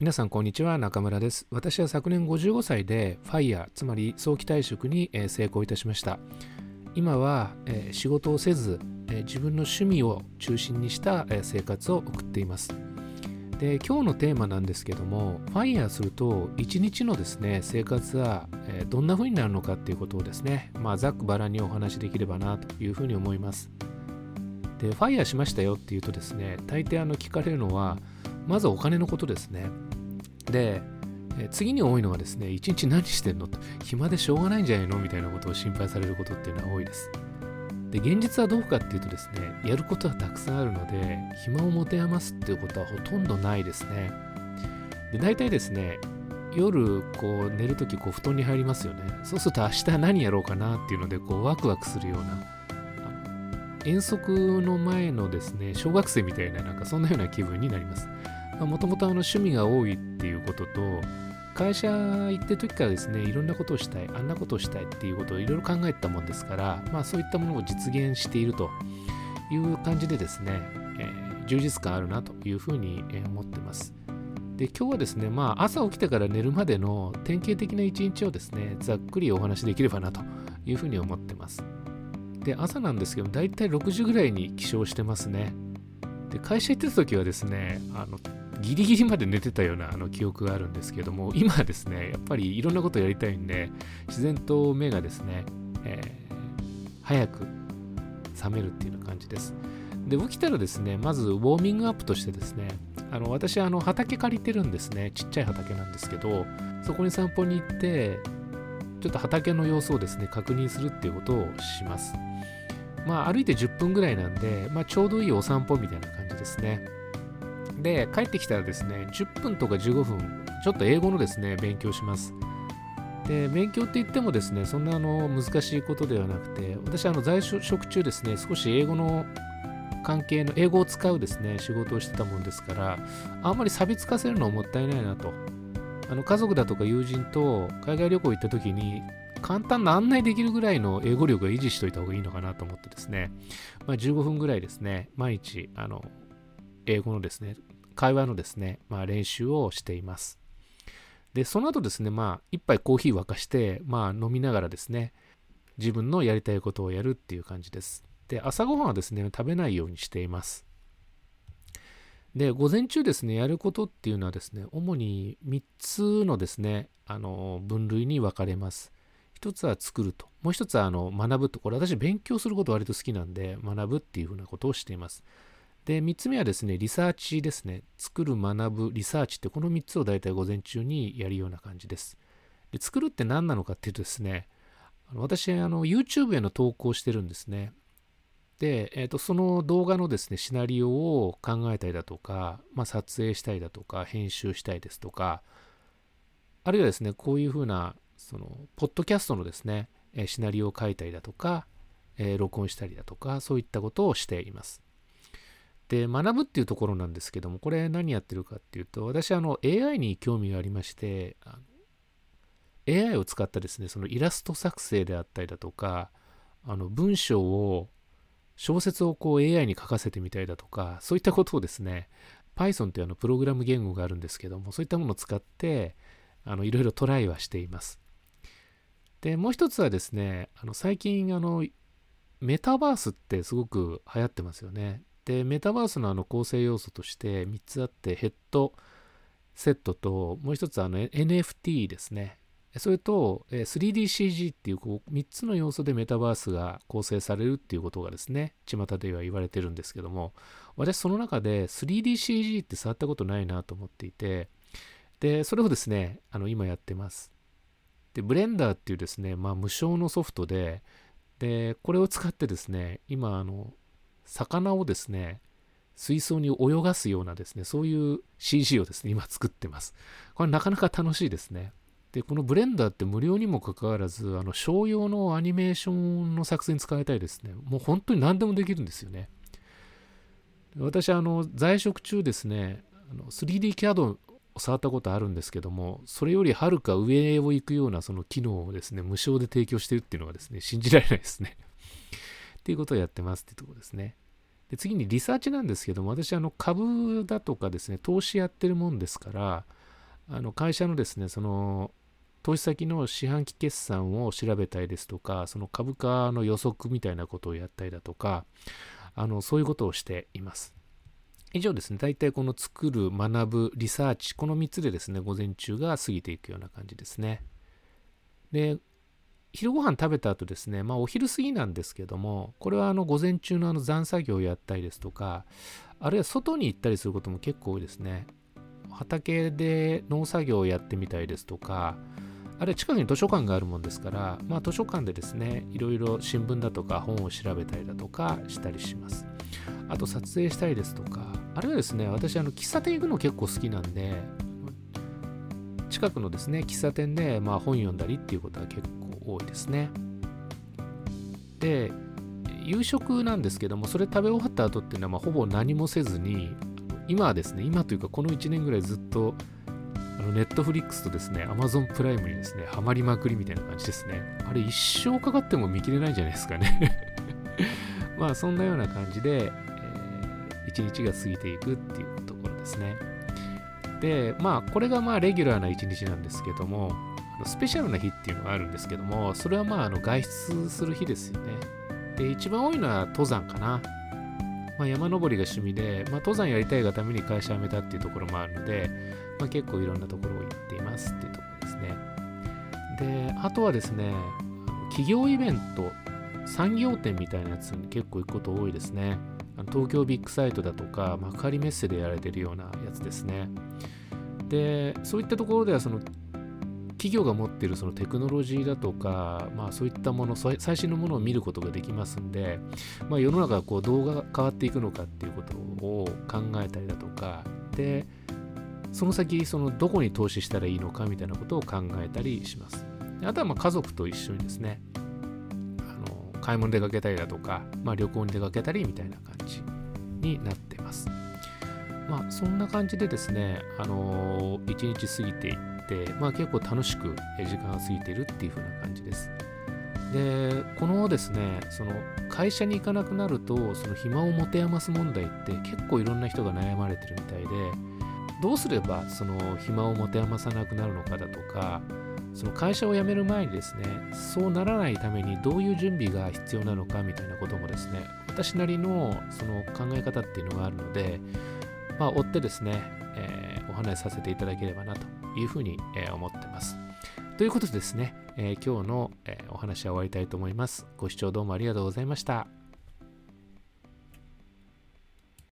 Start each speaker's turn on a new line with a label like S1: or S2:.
S1: 皆さんこんにちは中村です。私は昨年55歳で FIRE つまり早期退職に成功いたしました。今は仕事をせず自分の趣味を中心にした生活を送っています。で今日のテーマなんですけども FIRE すると1日のですね生活はどんな風になるのかっていうことをですねまあざっくばらんにお話しできればなというふうに思います。で FIRE しましたよっていうとですね大抵あの聞かれるのはまずお金のことですね。で、次に多いのがですね、一日何してんのと、暇でしょうがないんじゃないの？みたいなことを心配されることっていうのは多いです。で、現実はどうかっていうとですね、やることはたくさんあるので、暇を持て余すっていうことはほとんどないですね。で、大体ですね、夜こう寝るときこう布団に入りますよね。そうすると明日何やろうかなっていうのでこうワクワクするような遠足の前のですね小学生みたいななんかそんなような気分になります。もともと趣味が多いっていうことと、会社行ってる時からですね、いろんなことをしたい、あんなことをしたいっていうことをいろいろ考えたもんですから、まあそういったものを実現しているという感じでですね、えー、充実感あるなというふうに思ってます。で、今日はですね、まあ朝起きてから寝るまでの典型的な一日をですね、ざっくりお話しできればなというふうに思ってます。で、朝なんですけど、だいたい6時ぐらいに起床してますね。で、会社行ってた時はですね、あの、ギリギリまで寝てたようなあの記憶があるんですけども、今はですね、やっぱりいろんなことやりたいんで、自然と目がですね、えー、早く覚めるっていうような感じです。で、起きたらですね、まずウォーミングアップとしてですね、あの私、あの畑借りてるんですね、ちっちゃい畑なんですけど、そこに散歩に行って、ちょっと畑の様子をですね、確認するっていうことをします。まあ、歩いて10分ぐらいなんで、まあ、ちょうどいいお散歩みたいな感じですね。で、帰ってきたらですね、10分とか15分、ちょっと英語のですね、勉強します。で、勉強って言ってもですね、そんなあの難しいことではなくて、私、あの在職中ですね、少し英語の関係の、英語を使うですね、仕事をしてたもんですから、あんまり錆びつかせるのはもったいないなと。あの家族だとか友人と海外旅行行った時に、簡単な案内できるぐらいの英語力を維持しといた方がいいのかなと思ってですね、まあ、15分ぐらいですね、毎日、あの、英語のですね、会話のですね、まあ、練習をしています。で、その後ですね、まあ、一杯コーヒー沸かして、まあ、飲みながらですね、自分のやりたいことをやるっていう感じです。で、朝ごはんはですね、食べないようにしています。で、午前中ですね、やることっていうのはですね、主に3つのですね、あの、分類に分かれます。1つは作ると。もう1つはあの学ぶと。これ私勉強すること割と好きなんで、学ぶっていうふうなことをしています。で、3つ目はですね、リサーチですね。作る、学ぶ、リサーチってこの3つを大体午前中にやるような感じです。で作るって何なのかっていうとですね、私、あの、YouTube への投稿してるんですね。で、えーと、その動画のですね、シナリオを考えたりだとか、まあ、撮影したりだとか、編集したいですとか、あるいはですね、こういうふうな、その、ポッドキャストのですね、シナリオを書いたりだとか、えー、録音したりだとか、そういったことをしています。で、学ぶっていうところなんですけども、これ何やってるかっていうと、私、あの、AI に興味がありまして、AI を使ったですね、そのイラスト作成であったりだとか、あの、文章を、小説をこう AI に書かせてみたりだとか、そういったことをですね、Python というあのプログラム言語があるんですけども、そういったものを使って、あの、いろいろトライはしています。で、もう一つはですね、あの、最近、あの、メタバースってすごく流行ってますよね。で、メタバースのあの構成要素として3つあって、ヘッドセットと、もう一つあの NFT ですね。それと 3DCG っていうこう3つの要素でメタバースが構成されるっていうことがですね、巷では言われてるんですけども、私その中で 3DCG って触ったことないなと思っていて、で、それをですね、あの今やってます。で、ブレンダーっていうですね、まあ無償のソフトで、で、これを使ってですね、今あの、魚をですね、水槽に泳がすようなですね、そういう CG をですね、今作ってます。これなかなか楽しいですね。で、このブレンダーって無料にもかかわらず、あの、商用のアニメーションの作成に使いたいですね。もう本当に何でもできるんですよね。私、あの、在職中ですね、3D キャドを触ったことあるんですけども、それよりはるか上を行くようなその機能をですね、無償で提供してるっていうのがですね、信じられないですね。っていうことをやってますってとこですね。で次にリサーチなんですけども、私、あの株だとかですね、投資やってるもんですから、あの会社のですねその投資先の四半期決算を調べたりですとかその株価の予測みたいなことをやったりだとかあのそういうことをしています。以上ですね。大体この作る学ぶリサーチこの3つでですね午前中が過ぎていくような感じですね。で昼ご飯食べた後ですね、まあお昼過ぎなんですけども、これはあの午前中のあの残作業をやったりですとか、あるいは外に行ったりすることも結構多いですね。畑で農作業をやってみたりですとか、あるいは近くに図書館があるもんですから、まあ図書館でですね、いろいろ新聞だとか本を調べたりだとかしたりします。あと撮影したりですとか、あるいはですね、私あの喫茶店行くの結構好きなんで、近くのですね、喫茶店でまあ本読んだりっていうことは結多いですね。で夕食なんですけどもそれ食べ終わった後っていうのはまほぼ何もせずに今はですね今というかこの1年ぐらいずっとあのネットフリックスとですね Amazon プライムにですねハマりまくりみたいな感じですね。あれ一生かかっても見切れないんじゃないですかね。まあそんなような感じで、えー、一日が過ぎていくっていうところですね。でまあこれがまあレギュラーな一日なんですけどもスペシャルな日っていうのがあるんですけども、それはまああの外出する日ですよね。で、一番多いのは登山かな。まあ、山登りが趣味で、まあ、登山やりたいがために会社辞めたっていうところもあるので、まあ、結構いろんなところを行っていますっていうところですね。で、あとはですね、企業イベント、産業展みたいなやつに結構行くこと多いですね。東京ビッグサイトだとか、幕張メッセでやられてるようなやつですね。で、そういったところではその企業が持っているそのテクノロジーだとか、まあ、そういったもの最新のものを見ることができますんで、まあ、世の中がこうどうが変わっていくのかっていうことを考えたりだとかでその先そのどこに投資したらいいのかみたいなことを考えたりします。あとはま家族と一緒にですねあの買い物出かけたりだとか、まあ、旅行に出かけたりみたいな感じになってます。まあそんな感じでですねあの一日過ぎていって、まあ、結構楽しく時間が過ぎているっていう風な感じです。でこのですねその会社に行かなくなるとその暇を持て余す問題って結構いろんな人が悩まれてるみたいでどうすればその暇を持て余さなくなるのかだとかその会社を辞める前にですねそうならないためにどういう準備が必要なのかみたいなこともですね私なりのその考え方っていうのがあるのでまあ追ってですね、えー、お話しさせていただければなというふうに、え思ってます。ということでですね、え今日の、えお話は終わりたいと思います。ご視聴どうもありがとうございました。